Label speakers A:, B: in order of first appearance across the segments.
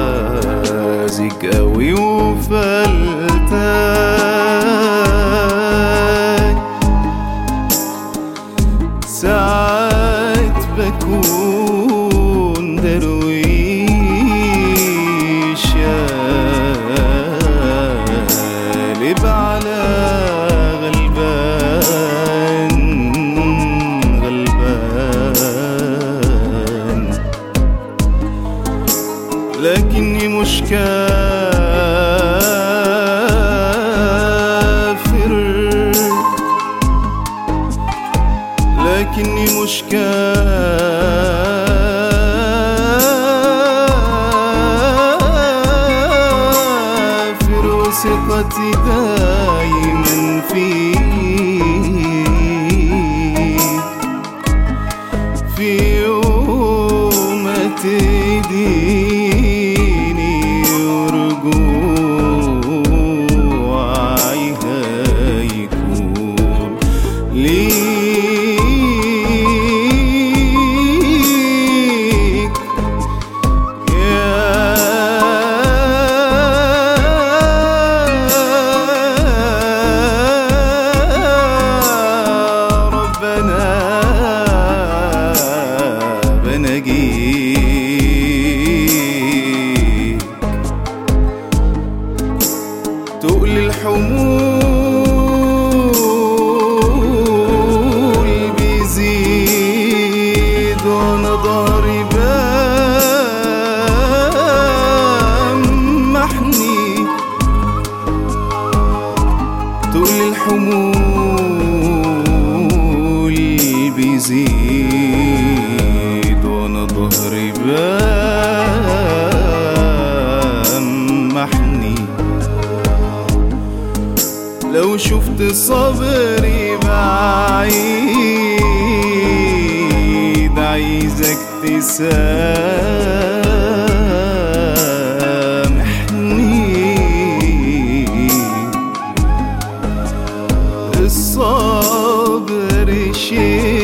A: ساذج قوي وفلتان ساعات بكون لكني مش كافر لكني مش كافر وثقتي دايما فيك تقل الحمول بيزيد وأنا ضهري بمحني لو شفت صبري بعيد عايزك تسامحني sabır işi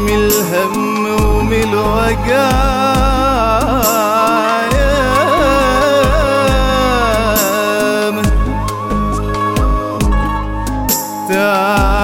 A: بشمل هم ومن الوجع تعب